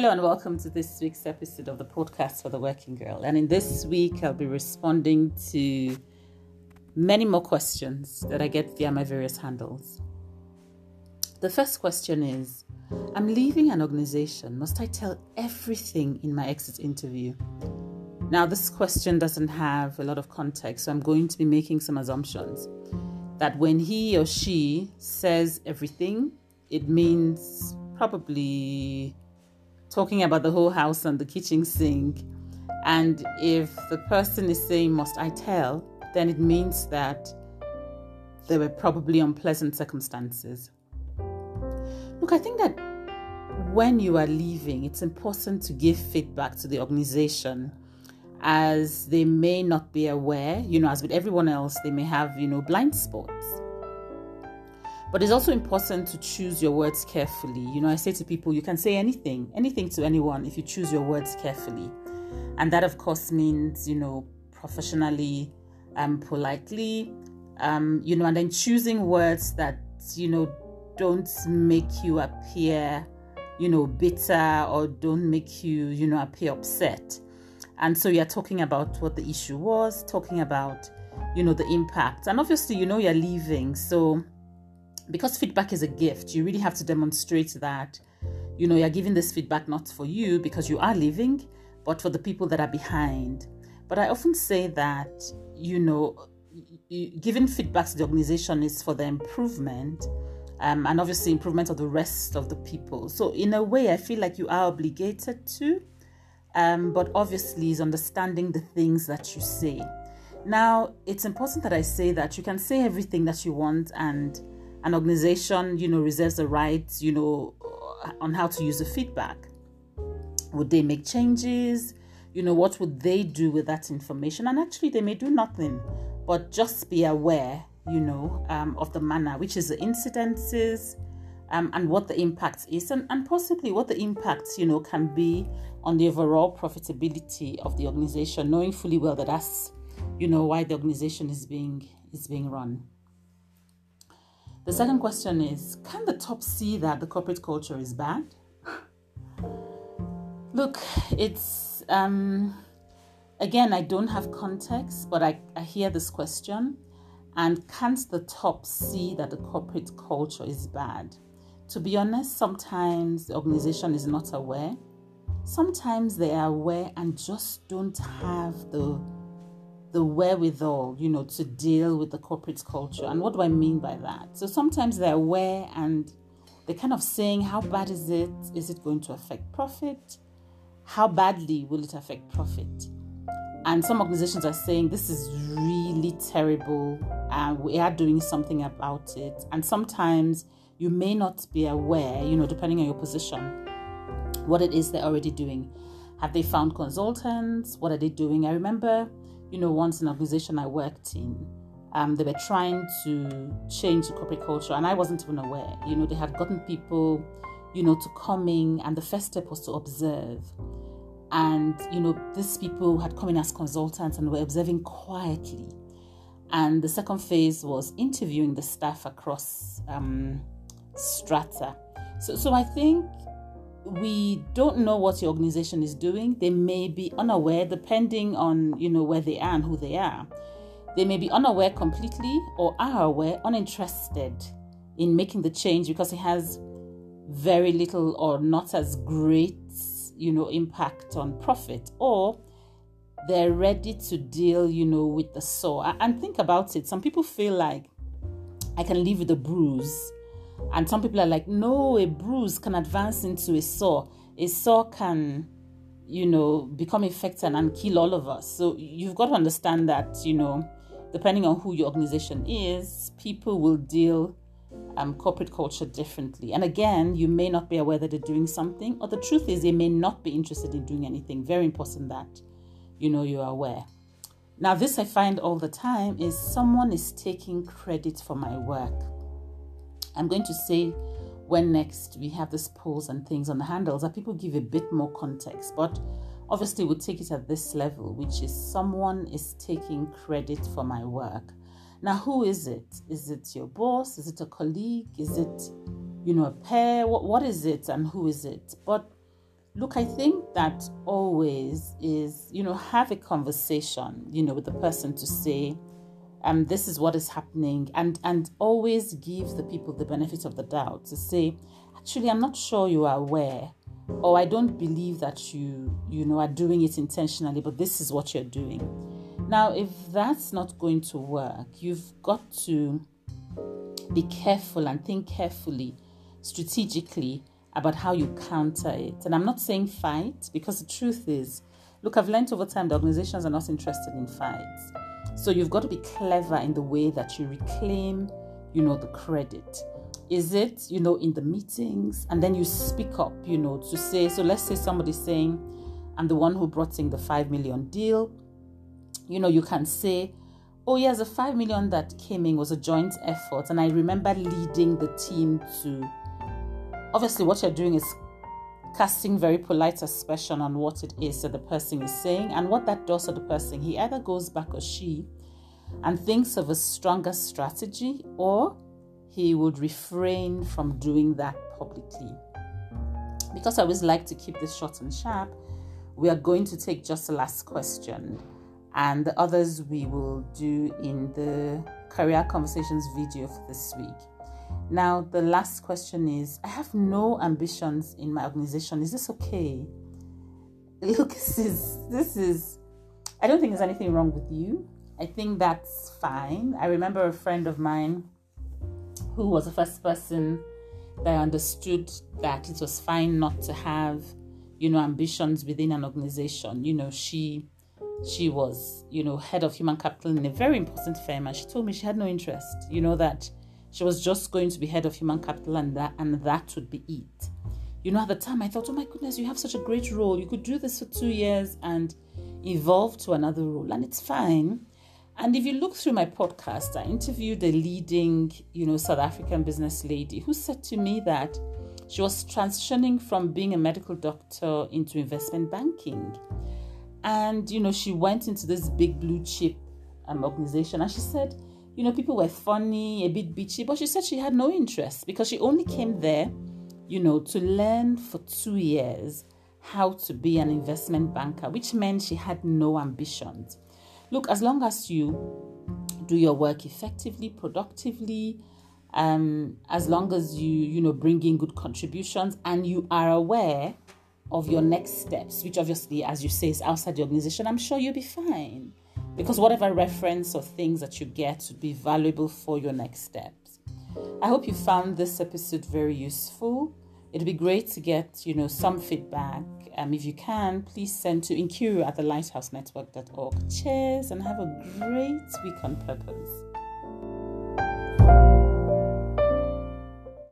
Hello and welcome to this week's episode of the podcast for the working girl. And in this week, I'll be responding to many more questions that I get via my various handles. The first question is I'm leaving an organization. Must I tell everything in my exit interview? Now, this question doesn't have a lot of context, so I'm going to be making some assumptions. That when he or she says everything, it means probably talking about the whole house and the kitchen sink. And if the person is saying, Must I tell? then it means that there were probably unpleasant circumstances. Look, I think that when you are leaving, it's important to give feedback to the organization as they may not be aware, you know, as with everyone else, they may have, you know, blind spots. But it's also important to choose your words carefully. You know, I say to people, you can say anything, anything to anyone if you choose your words carefully. And that, of course, means, you know, professionally, um, politely, um, you know, and then choosing words that, you know, don't make you appear, you know, bitter or don't make you, you know, appear upset. And so you're talking about what the issue was, talking about, you know, the impact. And obviously, you know, you're leaving. So, because feedback is a gift, you really have to demonstrate that, you know, you're giving this feedback not for you because you are leaving, but for the people that are behind. But I often say that, you know, giving feedback to the organization is for the improvement um, and obviously improvement of the rest of the people. So, in a way, I feel like you are obligated to, um, but obviously, is understanding the things that you say. Now, it's important that I say that you can say everything that you want and an organization, you know, reserves the right, you know, on how to use the feedback. Would they make changes? You know, what would they do with that information? And actually, they may do nothing, but just be aware, you know, um, of the manner, which is the incidences, um, and what the impact is, and, and possibly what the impact, you know, can be on the overall profitability of the organization, knowing fully well that that's, you know, why the organization is being is being run. The second question is Can the top see that the corporate culture is bad? Look, it's, um, again, I don't have context, but I, I hear this question. And can't the top see that the corporate culture is bad? To be honest, sometimes the organization is not aware. Sometimes they are aware and just don't have the the wherewithal, you know, to deal with the corporate culture. And what do I mean by that? So sometimes they're aware and they're kind of saying, how bad is it? Is it going to affect profit? How badly will it affect profit? And some organizations are saying this is really terrible and we are doing something about it. And sometimes you may not be aware, you know, depending on your position, what it is they're already doing. Have they found consultants? What are they doing? I remember you know, once an organization I worked in, um, they were trying to change the corporate culture, and I wasn't even aware. You know, they had gotten people, you know, to come in, and the first step was to observe. And, you know, these people had come in as consultants and were observing quietly. And the second phase was interviewing the staff across um, strata. So, so I think we don't know what the organization is doing. They may be unaware, depending on you know where they are and who they are. They may be unaware completely or are aware, uninterested in making the change because it has very little or not as great you know impact on profit or they're ready to deal you know with the sore and think about it some people feel like i can live with the bruise and some people are like, no, a bruise can advance into a sore. A sore can, you know, become infected and kill all of us. So you've got to understand that, you know, depending on who your organization is, people will deal um, corporate culture differently. And again, you may not be aware that they're doing something, or the truth is, they may not be interested in doing anything. Very important that you know you are aware. Now, this I find all the time is someone is taking credit for my work. I'm going to say when next we have this polls and things on the handles that people give a bit more context. But obviously, we'll take it at this level, which is someone is taking credit for my work. Now, who is it? Is it your boss? Is it a colleague? Is it, you know, a pair? What, what is it and who is it? But Look, I think that always is, you know, have a conversation, you know, with the person to say, um, this is what is happening, and and always give the people the benefit of the doubt to say, actually, I'm not sure you are aware, or I don't believe that you, you know, are doing it intentionally, but this is what you're doing. Now, if that's not going to work, you've got to be careful and think carefully, strategically about how you counter it. And I'm not saying fight because the truth is, look, I've learned over time the organizations are not interested in fights. So you've got to be clever in the way that you reclaim, you know, the credit. Is it, you know, in the meetings and then you speak up, you know, to say, so let's say somebody's saying, I'm the one who brought in the 5 million deal. You know, you can say, oh yes, the 5 million that came in was a joint effort. And I remember leading the team to obviously what you're doing is casting very polite aspersion on what it is that the person is saying and what that does to the person. He either goes back or she and thinks of a stronger strategy or he would refrain from doing that publicly. Because i always like to keep this short and sharp we are going to take just the last question and the others we will do in the career conversations video for this week now, the last question is I have no ambitions in my organization. Is this okay? Look, this is, this is, I don't think there's anything wrong with you. I think that's fine. I remember a friend of mine who was the first person that understood that it was fine not to have, you know, ambitions within an organization. You know, she she was, you know, head of human capital in a very important firm, and she told me she had no interest. You know that she was just going to be head of human capital and that and that would be it. You know, at the time I thought, oh my goodness, you have such a great role. You could do this for two years and evolve to another role, and it's fine. And if you look through my podcast, I interviewed a leading, you know, South African business lady who said to me that she was transitioning from being a medical doctor into investment banking. And, you know, she went into this big blue chip um, organization and she said, you know, people were funny, a bit bitchy, but she said she had no interest because she only came there, you know, to learn for two years how to be an investment banker, which meant she had no ambitions. Look, as long as you do your work effectively, productively, um, as long as you, you know, bring in good contributions and you are aware of your next steps, which obviously, as you say, is outside the organization, I'm sure you'll be fine because whatever reference or things that you get would be valuable for your next steps. I hope you found this episode very useful. It'd be great to get, you know, some feedback. Um, if you can, please send to inquiry at the lighthousenetwork.org. Cheers and have a great week on purpose.